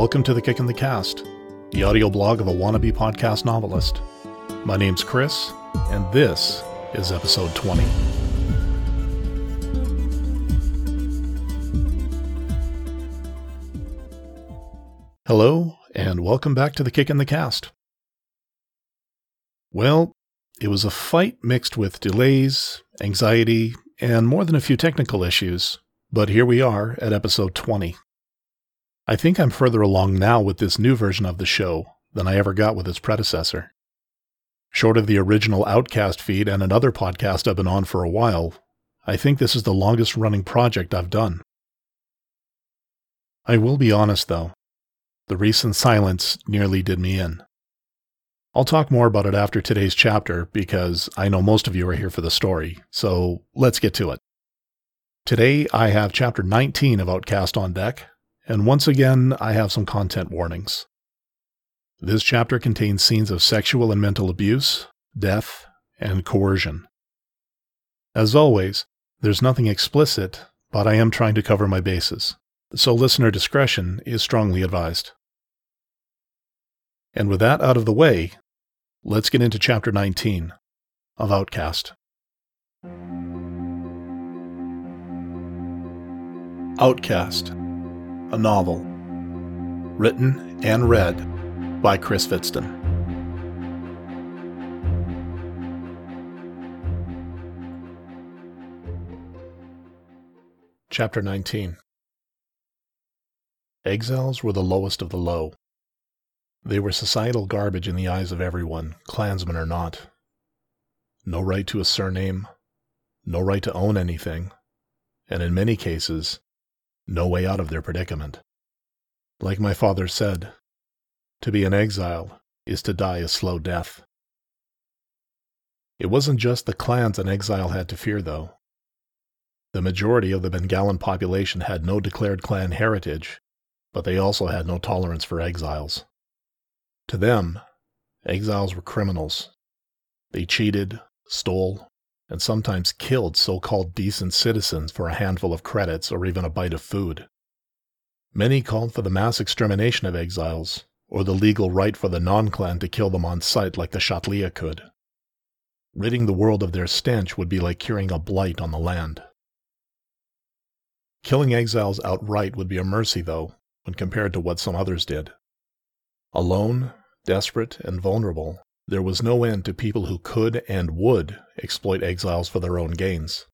Welcome to The Kick in the Cast, the audio blog of a wannabe podcast novelist. My name's Chris, and this is episode 20. Hello, and welcome back to The Kick in the Cast. Well, it was a fight mixed with delays, anxiety, and more than a few technical issues, but here we are at episode 20. I think I'm further along now with this new version of the show than I ever got with its predecessor. Short of the original Outcast feed and another podcast I've been on for a while, I think this is the longest running project I've done. I will be honest though, the recent silence nearly did me in. I'll talk more about it after today's chapter because I know most of you are here for the story, so let's get to it. Today I have chapter 19 of Outcast on deck, and once again I have some content warnings. This chapter contains scenes of sexual and mental abuse, death, and coercion. As always, there's nothing explicit, but I am trying to cover my bases, so listener discretion is strongly advised. And with that out of the way, let's get into chapter 19 of Outcast. Outcast, a novel. Written and read by Chris Fitzton. Chapter 19 Exiles were the lowest of the low. They were societal garbage in the eyes of everyone, clansman or not. No right to a surname, no right to own anything, and in many cases, no way out of their predicament. Like my father said, to be an exile is to die a slow death. It wasn't just the clans an exile had to fear, though. The majority of the Bengalan population had no declared clan heritage, but they also had no tolerance for exiles. To them, exiles were criminals. They cheated, stole, and sometimes killed so called decent citizens for a handful of credits or even a bite of food. Many called for the mass extermination of exiles, or the legal right for the non clan to kill them on sight like the Chatlia could. Ridding the world of their stench would be like curing a blight on the land. Killing exiles outright would be a mercy, though, when compared to what some others did. Alone, desperate, and vulnerable, there was no end to people who could and would exploit exiles for their own gains.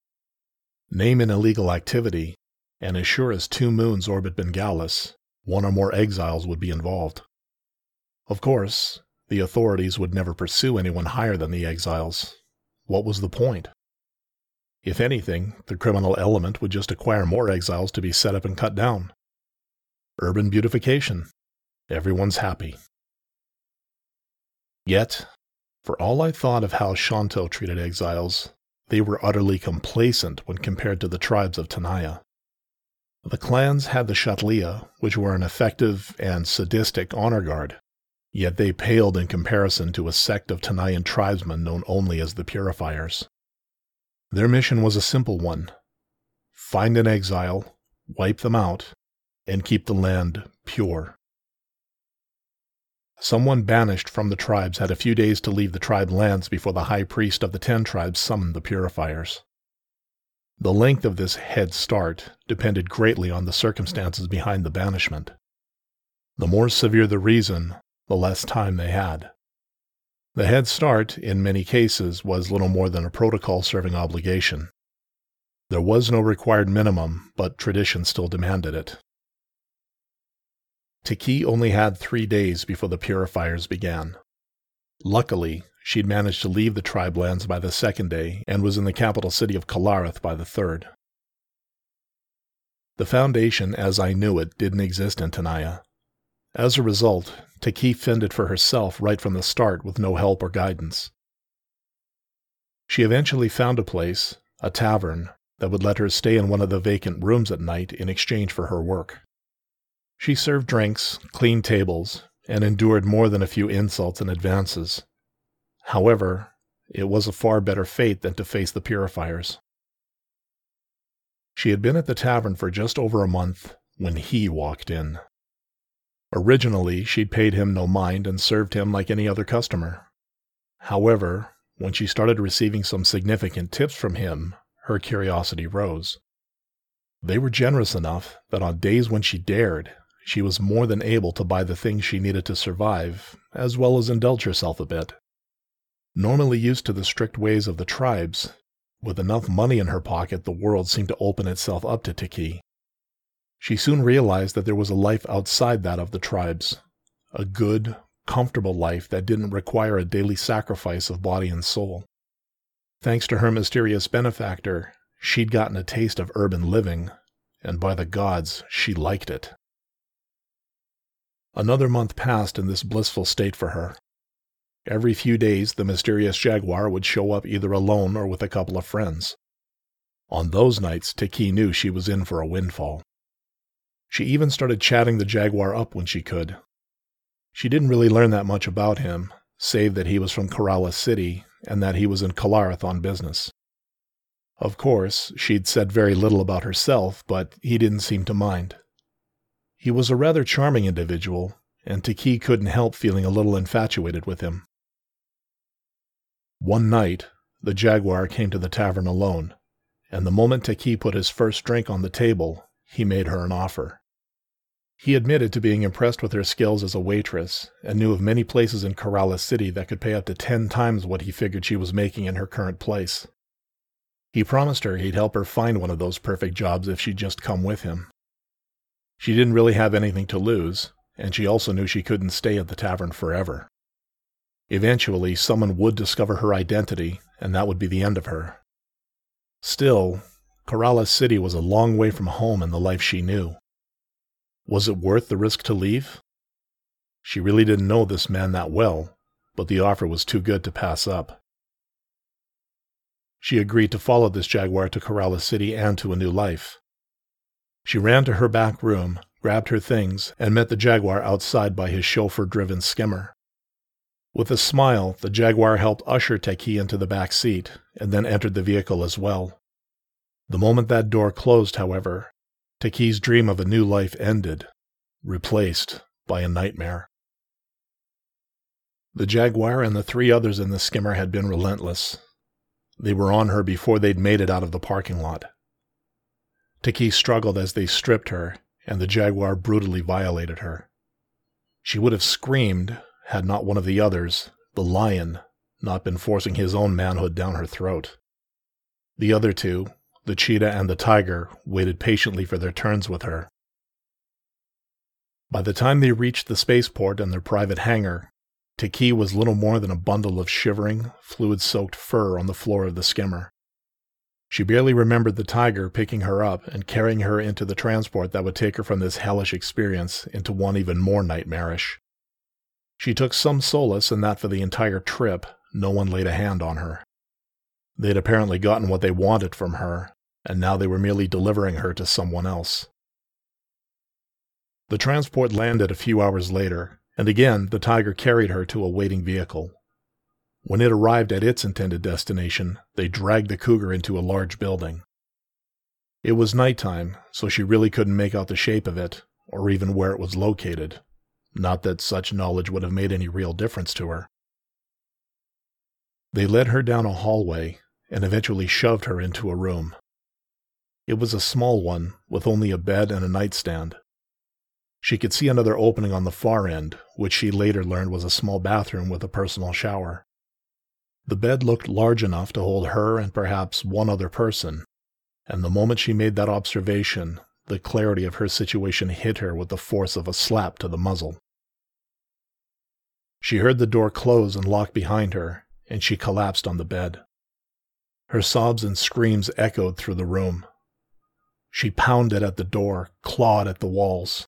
Name an illegal activity, and as sure as two moons orbit Bengalis, one or more exiles would be involved. Of course, the authorities would never pursue anyone higher than the exiles. What was the point? If anything, the criminal element would just acquire more exiles to be set up and cut down. Urban beautification, Everyone's happy. Yet, for all I thought of how Shanto treated exiles, they were utterly complacent when compared to the tribes of Tanaya. The clans had the Chatlia, which were an effective and sadistic honor guard, yet they paled in comparison to a sect of Tanayan tribesmen known only as the Purifiers. Their mission was a simple one find an exile, wipe them out, and keep the land pure. Someone banished from the tribes had a few days to leave the tribe lands before the high priest of the ten tribes summoned the purifiers. The length of this head start depended greatly on the circumstances behind the banishment. The more severe the reason, the less time they had. The head start, in many cases, was little more than a protocol serving obligation. There was no required minimum, but tradition still demanded it. Taki only had three days before the purifiers began. Luckily, she'd managed to leave the tribe lands by the second day and was in the capital city of Kalareth by the third. The Foundation, as I knew it, didn't exist in Tanaya. As a result, Taki fended for herself right from the start with no help or guidance. She eventually found a place, a tavern, that would let her stay in one of the vacant rooms at night in exchange for her work. She served drinks, cleaned tables, and endured more than a few insults and advances. However, it was a far better fate than to face the purifiers. She had been at the tavern for just over a month when he walked in. Originally, she'd paid him no mind and served him like any other customer. However, when she started receiving some significant tips from him, her curiosity rose. They were generous enough that on days when she dared, she was more than able to buy the things she needed to survive, as well as indulge herself a bit. Normally used to the strict ways of the tribes, with enough money in her pocket, the world seemed to open itself up to Taki. She soon realized that there was a life outside that of the tribes, a good, comfortable life that didn't require a daily sacrifice of body and soul. Thanks to her mysterious benefactor, she'd gotten a taste of urban living, and by the gods, she liked it. Another month passed in this blissful state for her. Every few days, the mysterious jaguar would show up either alone or with a couple of friends. On those nights, Taki knew she was in for a windfall. She even started chatting the jaguar up when she could. She didn't really learn that much about him, save that he was from Keralis City and that he was in Kalareth on business. Of course, she'd said very little about herself, but he didn't seem to mind. He was a rather charming individual, and Taki couldn't help feeling a little infatuated with him. One night, the jaguar came to the tavern alone, and the moment Taki put his first drink on the table, he made her an offer. He admitted to being impressed with her skills as a waitress and knew of many places in Keralis City that could pay up to ten times what he figured she was making in her current place. He promised her he'd help her find one of those perfect jobs if she'd just come with him. She didn't really have anything to lose, and she also knew she couldn't stay at the tavern forever. Eventually, someone would discover her identity, and that would be the end of her. Still, Keralis City was a long way from home and the life she knew. Was it worth the risk to leave? She really didn't know this man that well, but the offer was too good to pass up. She agreed to follow this jaguar to Keralis City and to a new life. She ran to her back room, grabbed her things, and met the jaguar outside by his chauffeur driven skimmer. With a smile, the Jaguar helped usher Taki into the back seat and then entered the vehicle as well. The moment that door closed, however, Taki's dream of a new life ended, replaced by a nightmare. The Jaguar and the three others in the skimmer had been relentless. They were on her before they'd made it out of the parking lot. Taki struggled as they stripped her, and the Jaguar brutally violated her. She would have screamed had not one of the others, the lion, not been forcing his own manhood down her throat. The other two, the cheetah and the tiger, waited patiently for their turns with her. By the time they reached the spaceport and their private hangar, Taki was little more than a bundle of shivering, fluid soaked fur on the floor of the skimmer. She barely remembered the tiger picking her up and carrying her into the transport that would take her from this hellish experience into one even more nightmarish. She took some solace in that for the entire trip, no one laid a hand on her. They'd apparently gotten what they wanted from her, and now they were merely delivering her to someone else. The transport landed a few hours later, and again the Tiger carried her to a waiting vehicle. When it arrived at its intended destination, they dragged the cougar into a large building. It was nighttime, so she really couldn't make out the shape of it, or even where it was located, not that such knowledge would have made any real difference to her. They led her down a hallway and eventually shoved her into a room. It was a small one, with only a bed and a nightstand. She could see another opening on the far end, which she later learned was a small bathroom with a personal shower. The bed looked large enough to hold her and perhaps one other person, and the moment she made that observation, the clarity of her situation hit her with the force of a slap to the muzzle. She heard the door close and lock behind her, and she collapsed on the bed. Her sobs and screams echoed through the room. She pounded at the door, clawed at the walls.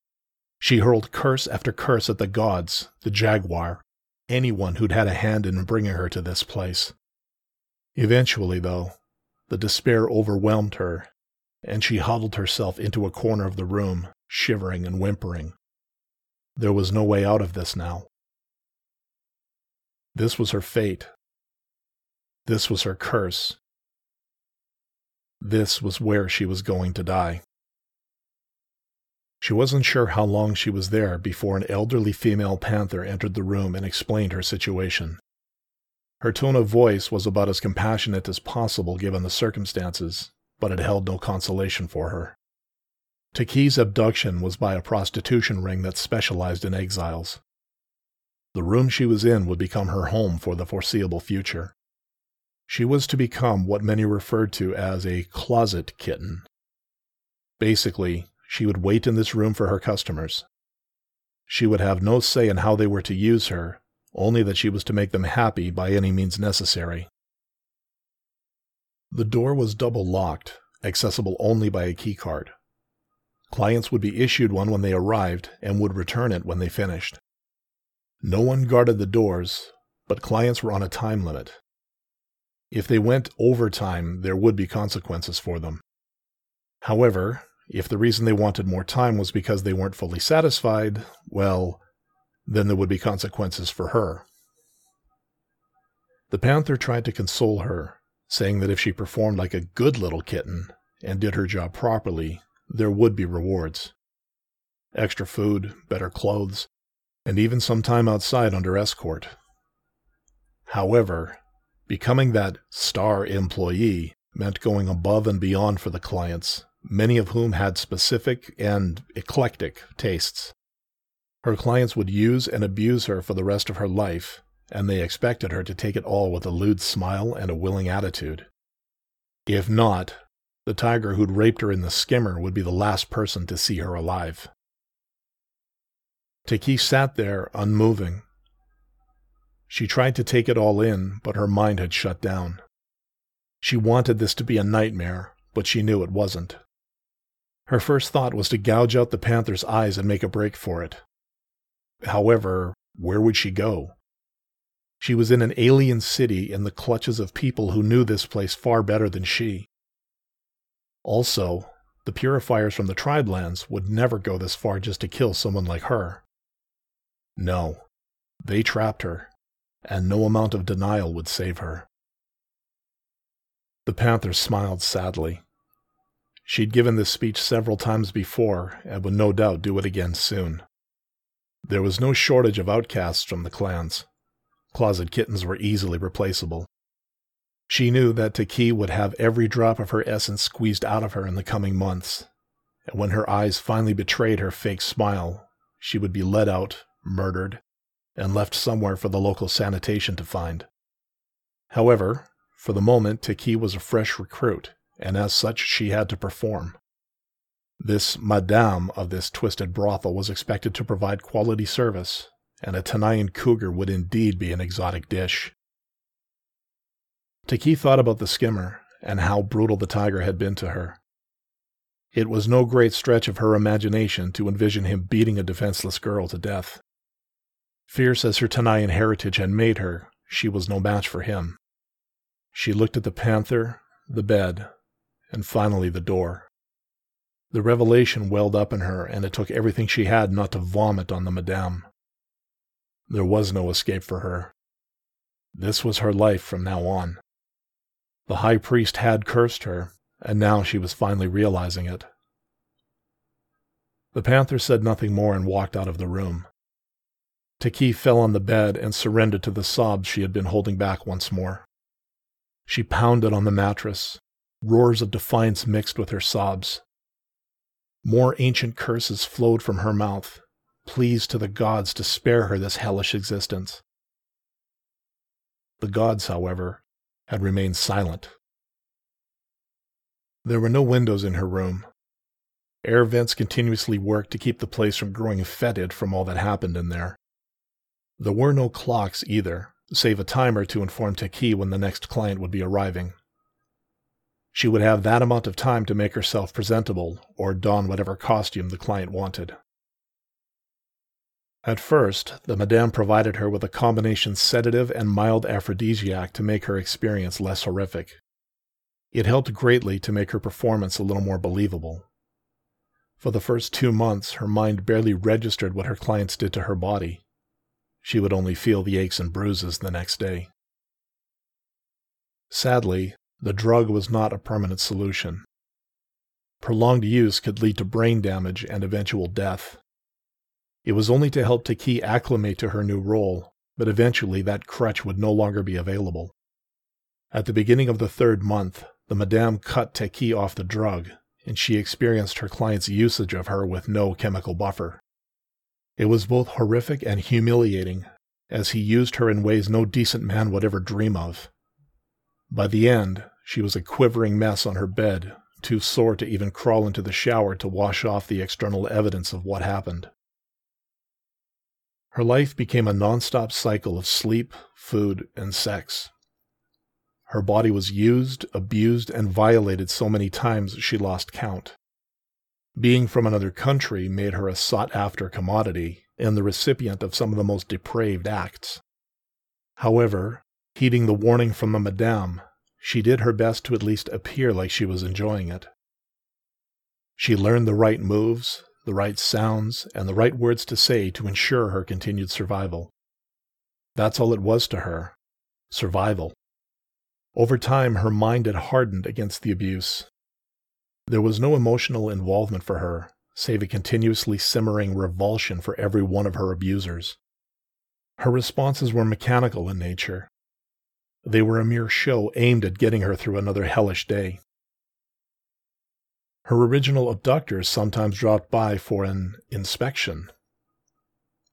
She hurled curse after curse at the gods, the jaguar, anyone who'd had a hand in bringing her to this place. Eventually, though, the despair overwhelmed her, and she huddled herself into a corner of the room, shivering and whimpering. There was no way out of this now. This was her fate. This was her curse. This was where she was going to die. She wasn't sure how long she was there before an elderly female panther entered the room and explained her situation. Her tone of voice was about as compassionate as possible given the circumstances, but it held no consolation for her. Taki's abduction was by a prostitution ring that specialized in exiles. The room she was in would become her home for the foreseeable future. She was to become what many referred to as a closet kitten. Basically, she would wait in this room for her customers. She would have no say in how they were to use her, only that she was to make them happy by any means necessary. The door was double locked, accessible only by a keycard. Clients would be issued one when they arrived and would return it when they finished. No one guarded the doors, but clients were on a time limit. If they went over time, there would be consequences for them. However, if the reason they wanted more time was because they weren't fully satisfied, well, then there would be consequences for her. The panther tried to console her, saying that if she performed like a good little kitten and did her job properly, there would be rewards. Extra food, better clothes, and even some time outside under escort. However, becoming that star employee meant going above and beyond for the clients many of whom had specific and eclectic tastes. Her clients would use and abuse her for the rest of her life, and they expected her to take it all with a lewd smile and a willing attitude. If not, the tiger who'd raped her in the skimmer would be the last person to see her alive. Taki sat there, unmoving. She tried to take it all in, but her mind had shut down. She wanted this to be a nightmare, but she knew it wasn't. Her first thought was to gouge out the panther's eyes and make a break for it. However, where would she go? She was in an alien city in the clutches of people who knew this place far better than she. Also, the purifiers from the tribe lands would never go this far just to kill someone like her. No, they trapped her, and no amount of denial would save her. The panther smiled sadly. She'd given this speech several times before and would no doubt do it again soon. There was no shortage of outcasts from the clans. Closet kittens were easily replaceable. She knew that Taki would have every drop of her essence squeezed out of her in the coming months, and when her eyes finally betrayed her fake smile, she would be led out, murdered, and left somewhere for the local sanitation to find. However, for the moment, Taki was a fresh recruit, and as such she had to perform. This madame of this twisted brothel was expected to provide quality service, and a Tanayan cougar would indeed be an exotic dish. Taki thought about the skimmer and how brutal the tiger had been to her. It was no great stretch of her imagination to envision him beating a defenseless girl to death. Fierce as her Tanayan heritage had made her, she was no match for him. She looked at the panther, the bed, and finally the door. The revelation welled up in her, and it took everything she had not to vomit on the madame. There was no escape for her. This was her life from now on. The high priest had cursed her, and now she was finally realizing it. The panther said nothing more and walked out of the room. Taki fell on the bed and surrendered to the sobs she had been holding back once more. She pounded on the mattress, Roars of defiance mixed with her sobs. More ancient curses flowed from her mouth, pleas to the gods to spare her this hellish existence. The gods, however, had remained silent. There were no windows in her room. Air vents continuously worked to keep the place from growing fetid from all that happened in there. There were no clocks either, save a timer to inform Taki when the next client would be arriving. She would have that amount of time to make herself presentable or don whatever costume the client wanted. At first, the Madame provided her with a combination sedative and mild aphrodisiac to make her experience less horrific. It helped greatly to make her performance a little more believable. For the first two months, her mind barely registered what her clients did to her body. She would only feel the aches and bruises the next day. Sadly, the drug was not a permanent solution. Prolonged use could lead to brain damage and eventual death. It was only to help Taki acclimate to her new role, but eventually that crutch would no longer be available. At the beginning of the third month, the Madame cut Taki off the drug, and she experienced her client's usage of her with no chemical buffer. It was both horrific and humiliating, as he used her in ways no decent man would ever dream of. By the end, she was a quivering mess on her bed, too sore to even crawl into the shower to wash off the external evidence of what happened. Her life became a nonstop cycle of sleep, food, and sex. Her body was used, abused, and violated so many times she lost count. Being from another country made her a sought after commodity and the recipient of some of the most depraved acts. However, heeding the warning from the Madame, she did her best to at least appear like she was enjoying it. She learned the right moves, the right sounds, and the right words to say to ensure her continued survival. That's all it was to her survival. Over time, her mind had hardened against the abuse. There was no emotional involvement for her, save a continuously simmering revulsion for every one of her abusers. Her responses were mechanical in nature. They were a mere show aimed at getting her through another hellish day. Her original abductors sometimes dropped by for an inspection.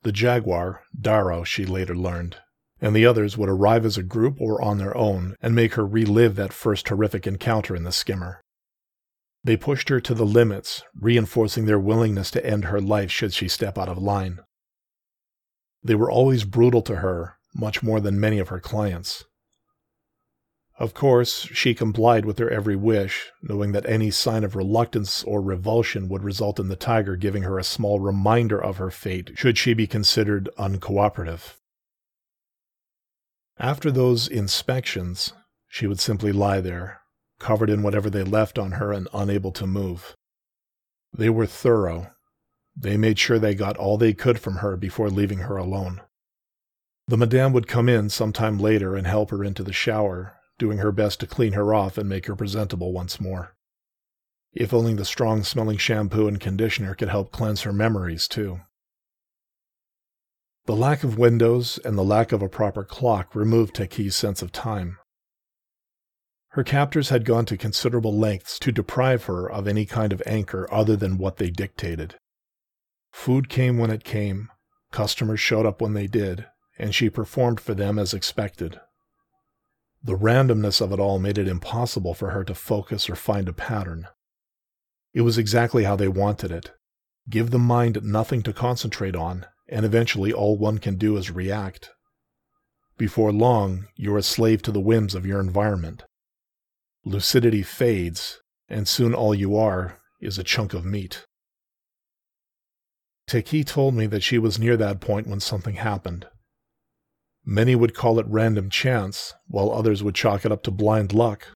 The jaguar, Darrow, she later learned, and the others would arrive as a group or on their own and make her relive that first horrific encounter in the skimmer. They pushed her to the limits, reinforcing their willingness to end her life should she step out of line. They were always brutal to her, much more than many of her clients. Of course, she complied with their every wish, knowing that any sign of reluctance or revulsion would result in the tiger giving her a small reminder of her fate should she be considered uncooperative. After those inspections, she would simply lie there, covered in whatever they left on her and unable to move. They were thorough. They made sure they got all they could from her before leaving her alone. The madame would come in some time later and help her into the shower, doing her best to clean her off and make her presentable once more. If only the strong smelling shampoo and conditioner could help cleanse her memories, too. The lack of windows and the lack of a proper clock removed Taki's sense of time. Her captors had gone to considerable lengths to deprive her of any kind of anchor other than what they dictated. Food came when it came, customers showed up when they did, and she performed for them as expected. The randomness of it all made it impossible for her to focus or find a pattern. It was exactly how they wanted it. Give the mind nothing to concentrate on, and eventually all one can do is react. Before long, you're a slave to the whims of your environment. Lucidity fades, and soon all you are is a chunk of meat. Taki told me that she was near that point when something happened. Many would call it random chance, while others would chalk it up to blind luck.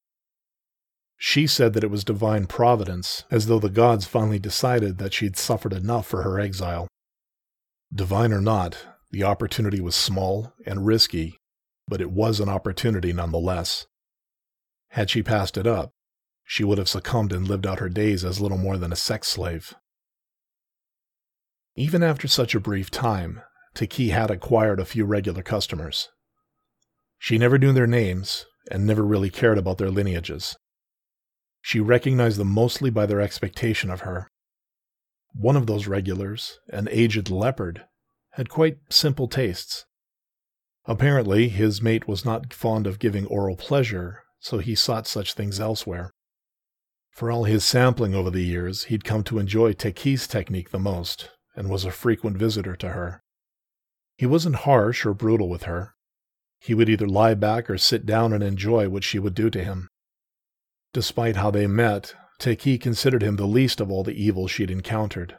She said that it was divine providence, as though the gods finally decided that she'd suffered enough for her exile. Divine or not, the opportunity was small and risky, but it was an opportunity nonetheless. Had she passed it up, she would have succumbed and lived out her days as little more than a sex slave. Even after such a brief time, Taki had acquired a few regular customers. She never knew their names and never really cared about their lineages. She recognized them mostly by their expectation of her. One of those regulars, an aged leopard, had quite simple tastes. Apparently, his mate was not fond of giving oral pleasure, so he sought such things elsewhere. For all his sampling over the years, he'd come to enjoy Taki's technique the most, and was a frequent visitor to her. He wasn't harsh or brutal with her. He would either lie back or sit down and enjoy what she would do to him. Despite how they met, Taki considered him the least of all the evils she'd encountered.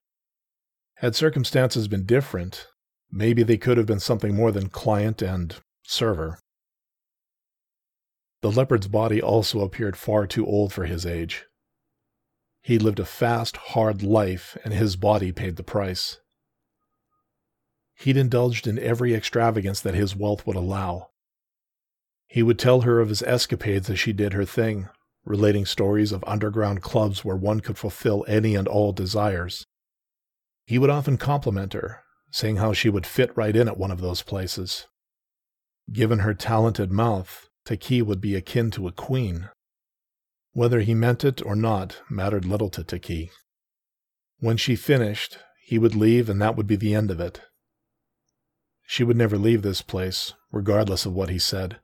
Had circumstances been different, maybe they could have been something more than client and server. The leopard's body also appeared far too old for his age. He lived a fast, hard life, and his body paid the price. He'd indulged in every extravagance that his wealth would allow. He would tell her of his escapades as she did her thing, relating stories of underground clubs where one could fulfill any and all desires. He would often compliment her, saying how she would fit right in at one of those places. Given her talented mouth, Taki would be akin to a queen. Whether he meant it or not mattered little to Taki. When she finished, he would leave and that would be the end of it. She would never leave this place, regardless of what he said.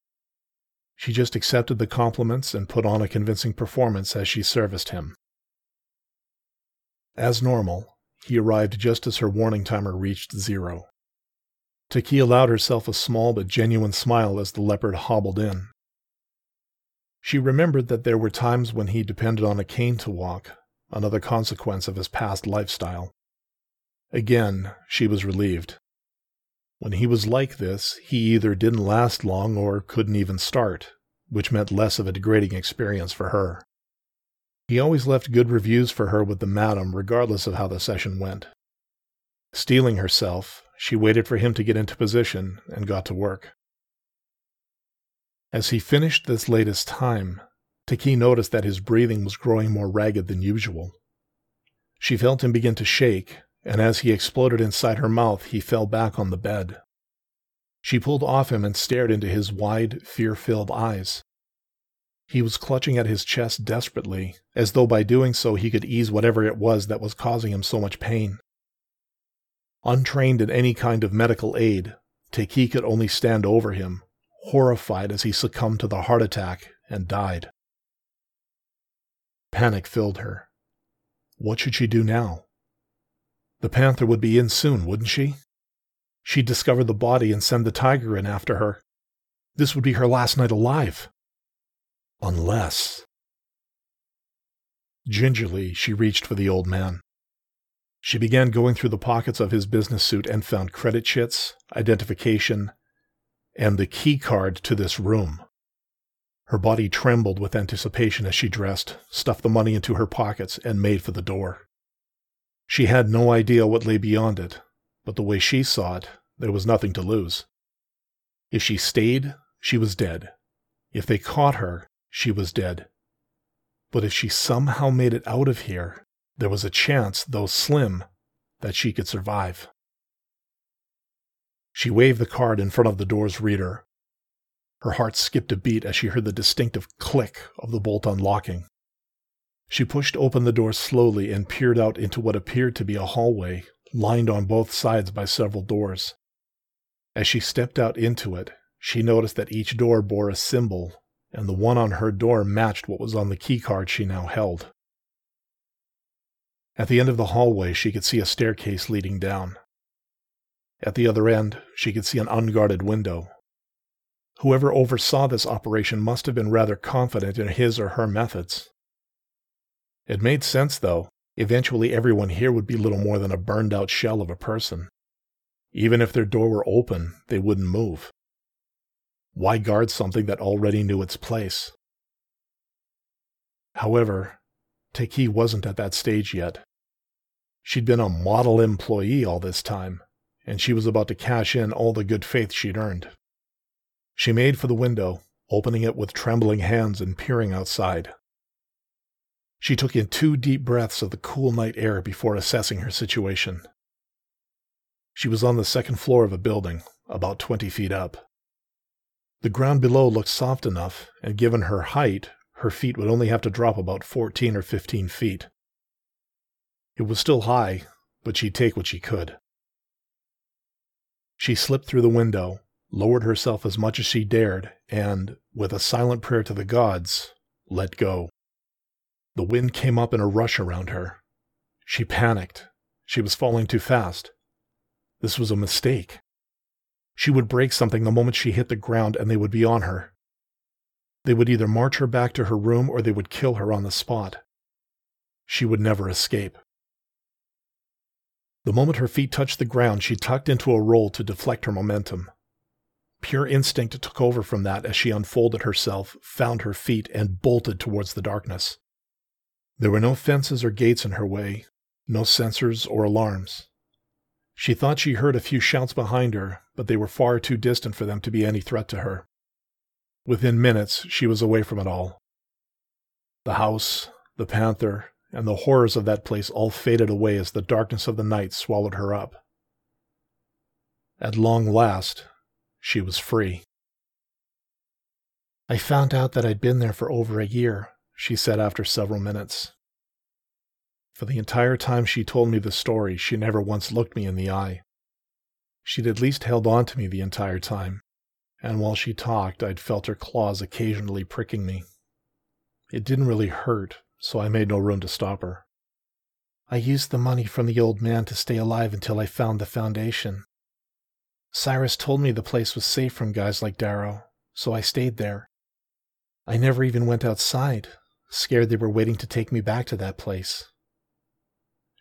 She just accepted the compliments and put on a convincing performance as she serviced him. As normal, he arrived just as her warning timer reached zero. Taki allowed herself a small but genuine smile as the leopard hobbled in. She remembered that there were times when he depended on a cane to walk, another consequence of his past lifestyle. Again, she was relieved. When he was like this, he either didn't last long or couldn't even start, which meant less of a degrading experience for her. He always left good reviews for her with the madam, regardless of how the session went. Steeling herself, she waited for him to get into position and got to work. As he finished this latest time, Taki noticed that his breathing was growing more ragged than usual. She felt him begin to shake, and as he exploded inside her mouth, he fell back on the bed. She pulled off him and stared into his wide, fear filled eyes. He was clutching at his chest desperately, as though by doing so he could ease whatever it was that was causing him so much pain. Untrained in any kind of medical aid, Taki could only stand over him, horrified as he succumbed to the heart attack and died. Panic filled her. What should she do now? The panther would be in soon, wouldn't she? She'd discover the body and send the tiger in after her. This would be her last night alive. Unless. Gingerly, she reached for the old man. She began going through the pockets of his business suit and found credit chits, identification, and the key card to this room. Her body trembled with anticipation as she dressed, stuffed the money into her pockets, and made for the door. She had no idea what lay beyond it, but the way she saw it, there was nothing to lose. If she stayed, she was dead. If they caught her, she was dead. But if she somehow made it out of here, there was a chance, though slim, that she could survive. She waved the card in front of the door's reader. Her heart skipped a beat as she heard the distinctive click of the bolt unlocking. She pushed open the door slowly and peered out into what appeared to be a hallway, lined on both sides by several doors. As she stepped out into it, she noticed that each door bore a symbol, and the one on her door matched what was on the keycard she now held. At the end of the hallway, she could see a staircase leading down. At the other end, she could see an unguarded window. Whoever oversaw this operation must have been rather confident in his or her methods. It made sense, though. Eventually, everyone here would be little more than a burned out shell of a person. Even if their door were open, they wouldn't move. Why guard something that already knew its place? However, Taki wasn't at that stage yet. She'd been a model employee all this time, and she was about to cash in all the good faith she'd earned. She made for the window, opening it with trembling hands and peering outside. She took in two deep breaths of the cool night air before assessing her situation. She was on the second floor of a building, about 20 feet up. The ground below looked soft enough, and given her height, her feet would only have to drop about 14 or 15 feet. It was still high, but she'd take what she could. She slipped through the window, lowered herself as much as she dared, and, with a silent prayer to the gods, let go. The wind came up in a rush around her. She panicked. She was falling too fast. This was a mistake. She would break something the moment she hit the ground and they would be on her. They would either march her back to her room or they would kill her on the spot. She would never escape. The moment her feet touched the ground, she tucked into a roll to deflect her momentum. Pure instinct took over from that as she unfolded herself, found her feet, and bolted towards the darkness. There were no fences or gates in her way, no sensors or alarms. She thought she heard a few shouts behind her, but they were far too distant for them to be any threat to her. Within minutes, she was away from it all. The house, the panther, and the horrors of that place all faded away as the darkness of the night swallowed her up. At long last, she was free. I found out that I'd been there for over a year, she said after several minutes. For the entire time she told me the story, she never once looked me in the eye. She'd at least held on to me the entire time, and while she talked, I'd felt her claws occasionally pricking me. It didn't really hurt, so I made no room to stop her. I used the money from the old man to stay alive until I found the foundation. Cyrus told me the place was safe from guys like Darrow, so I stayed there. I never even went outside, scared they were waiting to take me back to that place.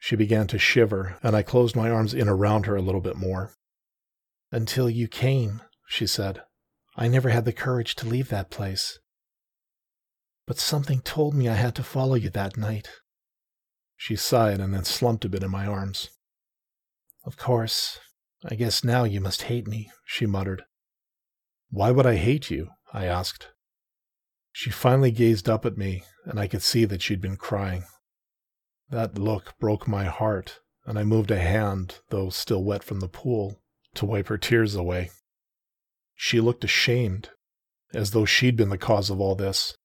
She began to shiver, and I closed my arms in around her a little bit more. Until you came, she said. I never had the courage to leave that place. But something told me I had to follow you that night. She sighed and then slumped a bit in my arms. Of course, I guess now you must hate me, she muttered. Why would I hate you? I asked. She finally gazed up at me, and I could see that she'd been crying. That look broke my heart, and I moved a hand, though still wet from the pool, to wipe her tears away. She looked ashamed, as though she'd been the cause of all this.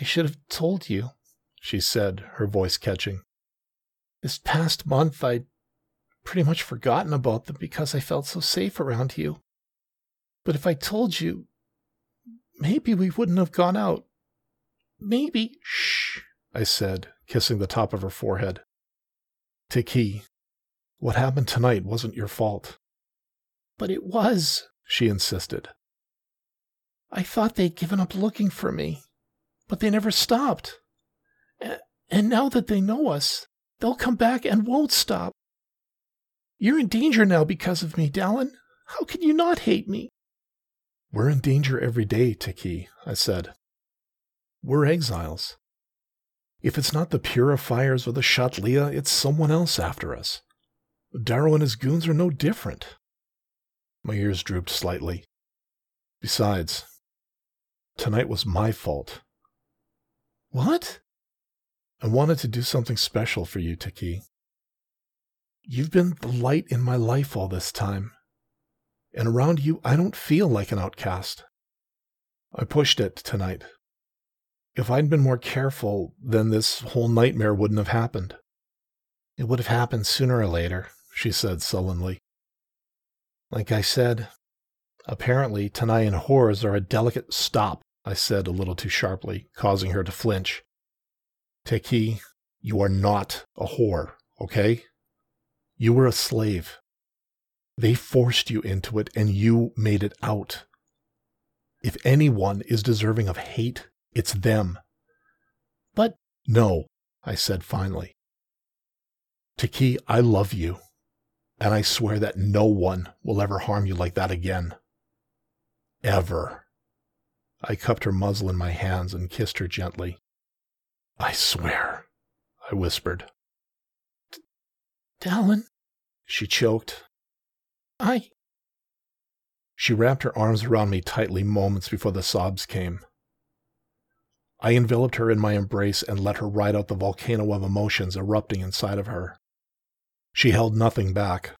I should have told you, she said, her voice catching. This past month I'd pretty much forgotten about them because I felt so safe around you. But if I told you, maybe we wouldn't have gone out. Maybe. Shh, I said, kissing the top of her forehead. Tiki, what happened tonight wasn't your fault. But it was, she insisted. I thought they'd given up looking for me but they never stopped. And now that they know us, they'll come back and won't stop. You're in danger now because of me, Dallin. How can you not hate me? We're in danger every day, Tiki, I said. We're exiles. If it's not the purifiers or the Chatlia, it's someone else after us. Darrow and his goons are no different. My ears drooped slightly. Besides, tonight was my fault. What? I wanted to do something special for you, Tiki. You've been the light in my life all this time, and around you I don't feel like an outcast. I pushed it tonight. If I'd been more careful, then this whole nightmare wouldn't have happened. It would have happened sooner or later, she said sullenly. Like I said, apparently Tanayan horrors are a delicate stop I said a little too sharply, causing her to flinch. Teki, you are not a whore, okay? You were a slave. They forced you into it and you made it out. If anyone is deserving of hate, it's them. But no, I said finally. Tiki, I love you, and I swear that no one will ever harm you like that again. Ever. I cupped her muzzle in my hands and kissed her gently. I swear, I whispered. Dallin, she choked. I. She wrapped her arms around me tightly moments before the sobs came. I enveloped her in my embrace and let her ride out the volcano of emotions erupting inside of her. She held nothing back.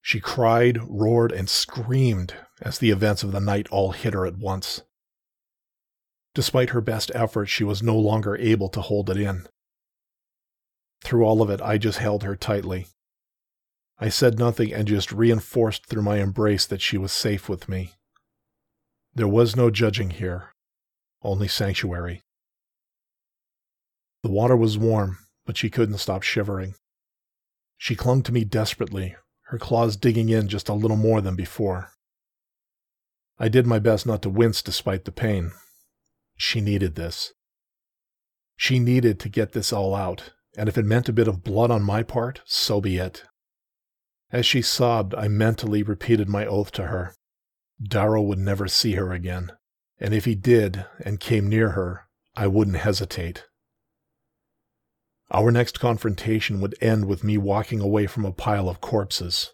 She cried, roared, and screamed as the events of the night all hit her at once. Despite her best efforts, she was no longer able to hold it in. Through all of it, I just held her tightly. I said nothing and just reinforced through my embrace that she was safe with me. There was no judging here, only sanctuary. The water was warm, but she couldn't stop shivering. She clung to me desperately, her claws digging in just a little more than before. I did my best not to wince despite the pain, she needed this. She needed to get this all out, and if it meant a bit of blood on my part, so be it. As she sobbed, I mentally repeated my oath to her. Darrow would never see her again, and if he did and came near her, I wouldn't hesitate. Our next confrontation would end with me walking away from a pile of corpses.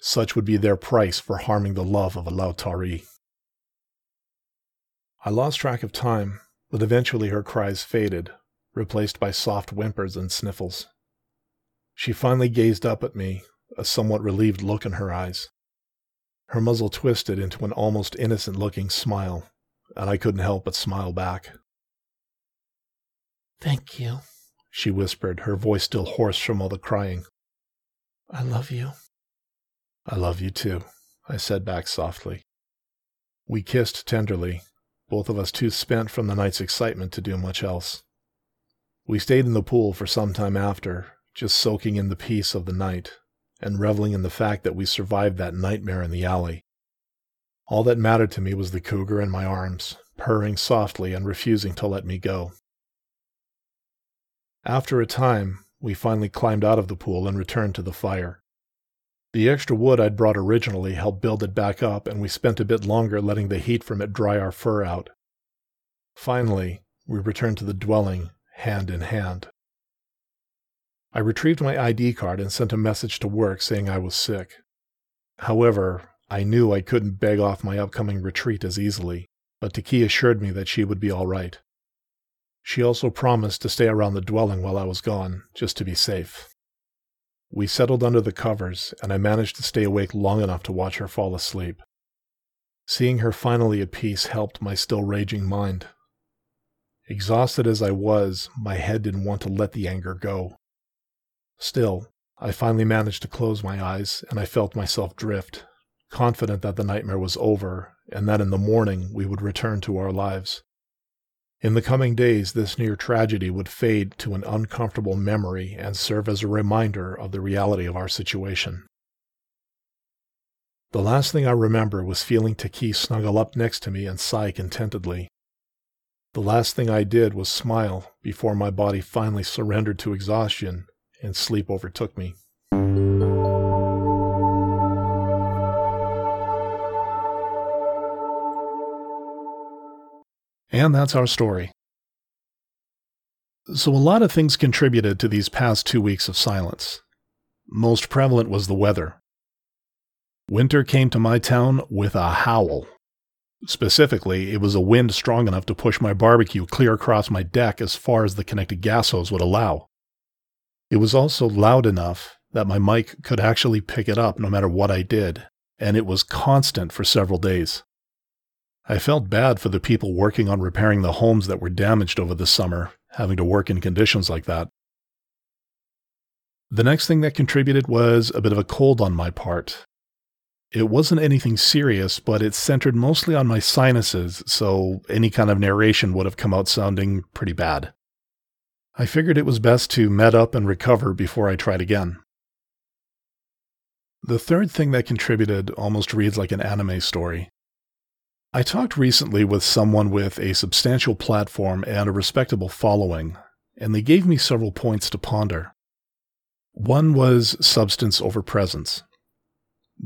Such would be their price for harming the love of a Lautari. I lost track of time, but eventually her cries faded, replaced by soft whimpers and sniffles. She finally gazed up at me, a somewhat relieved look in her eyes. Her muzzle twisted into an almost innocent looking smile, and I couldn't help but smile back. Thank you, she whispered, her voice still hoarse from all the crying. I love you. I love you too, I said back softly. We kissed tenderly, both of us too spent from the night's excitement to do much else. We stayed in the pool for some time after, just soaking in the peace of the night and reveling in the fact that we survived that nightmare in the alley. All that mattered to me was the cougar in my arms, purring softly and refusing to let me go. After a time, we finally climbed out of the pool and returned to the fire. The extra wood I'd brought originally helped build it back up, and we spent a bit longer letting the heat from it dry our fur out. Finally, we returned to the dwelling, hand in hand. I retrieved my ID card and sent a message to work saying I was sick. However, I knew I couldn't beg off my upcoming retreat as easily, but Taki assured me that she would be all right. She also promised to stay around the dwelling while I was gone, just to be safe. We settled under the covers, and I managed to stay awake long enough to watch her fall asleep. Seeing her finally at peace helped my still raging mind. Exhausted as I was, my head didn't want to let the anger go. Still, I finally managed to close my eyes, and I felt myself drift, confident that the nightmare was over, and that in the morning we would return to our lives. In the coming days, this near tragedy would fade to an uncomfortable memory and serve as a reminder of the reality of our situation. The last thing I remember was feeling Taki snuggle up next to me and sigh contentedly. The last thing I did was smile before my body finally surrendered to exhaustion and sleep overtook me. And that's our story. So, a lot of things contributed to these past two weeks of silence. Most prevalent was the weather. Winter came to my town with a howl. Specifically, it was a wind strong enough to push my barbecue clear across my deck as far as the connected gas hose would allow. It was also loud enough that my mic could actually pick it up no matter what I did, and it was constant for several days. I felt bad for the people working on repairing the homes that were damaged over the summer, having to work in conditions like that. The next thing that contributed was a bit of a cold on my part. It wasn't anything serious, but it centered mostly on my sinuses, so any kind of narration would have come out sounding pretty bad. I figured it was best to med up and recover before I tried again. The third thing that contributed almost reads like an anime story. I talked recently with someone with a substantial platform and a respectable following, and they gave me several points to ponder. One was substance over presence.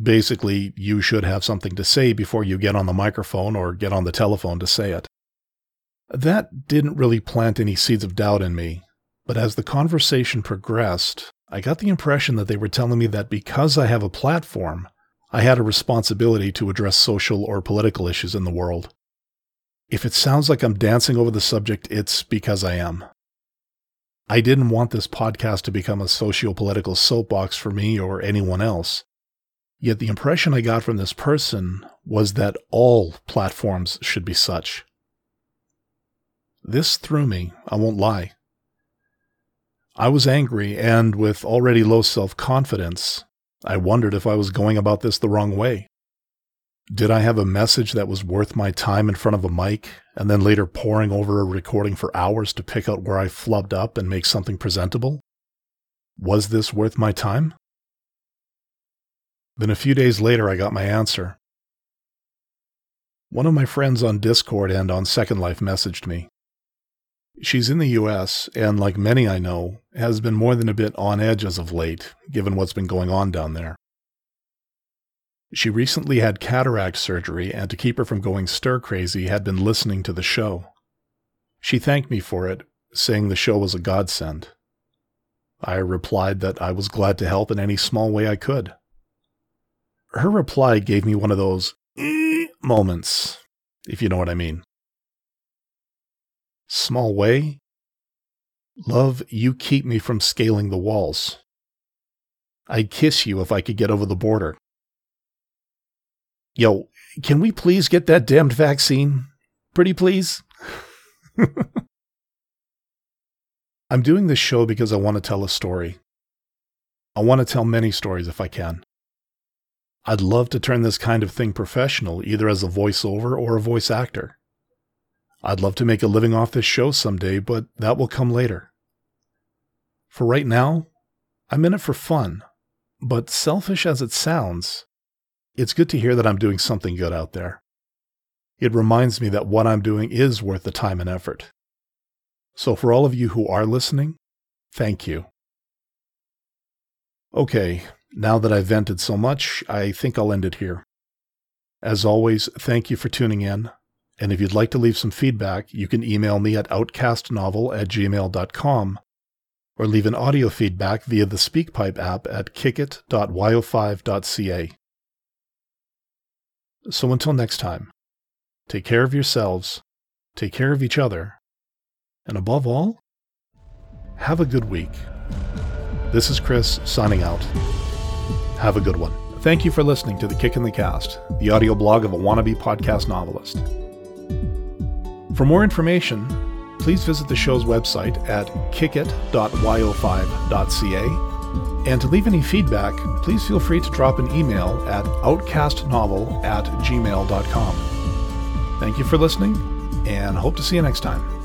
Basically, you should have something to say before you get on the microphone or get on the telephone to say it. That didn't really plant any seeds of doubt in me, but as the conversation progressed, I got the impression that they were telling me that because I have a platform, I had a responsibility to address social or political issues in the world. If it sounds like I'm dancing over the subject, it's because I am. I didn't want this podcast to become a socio political soapbox for me or anyone else. Yet the impression I got from this person was that all platforms should be such. This threw me, I won't lie. I was angry, and with already low self confidence, I wondered if I was going about this the wrong way. Did I have a message that was worth my time in front of a mic, and then later poring over a recording for hours to pick out where I flubbed up and make something presentable? Was this worth my time? Then a few days later, I got my answer. One of my friends on Discord and on Second Life messaged me. She's in the US, and like many I know, has been more than a bit on edge as of late, given what's been going on down there. She recently had cataract surgery, and to keep her from going stir crazy, had been listening to the show. She thanked me for it, saying the show was a godsend. I replied that I was glad to help in any small way I could. Her reply gave me one of those mm, moments, if you know what I mean. Small way? Love, you keep me from scaling the walls. I'd kiss you if I could get over the border. Yo, can we please get that damned vaccine? Pretty please? I'm doing this show because I want to tell a story. I want to tell many stories if I can. I'd love to turn this kind of thing professional, either as a voiceover or a voice actor. I'd love to make a living off this show someday, but that will come later. For right now, I'm in it for fun, but selfish as it sounds, it's good to hear that I'm doing something good out there. It reminds me that what I'm doing is worth the time and effort. So, for all of you who are listening, thank you. Okay, now that I've vented so much, I think I'll end it here. As always, thank you for tuning in. And if you'd like to leave some feedback, you can email me at outcastnovel at gmail.com or leave an audio feedback via the SpeakPipe app at kickit.yo5.ca. So until next time, take care of yourselves, take care of each other, and above all, have a good week. This is Chris signing out. Have a good one. Thank you for listening to The Kick in the Cast, the audio blog of a wannabe podcast novelist. For more information, please visit the show's website at kickit.yo5.ca. And to leave any feedback, please feel free to drop an email at outcastnovel at gmail.com. Thank you for listening, and hope to see you next time.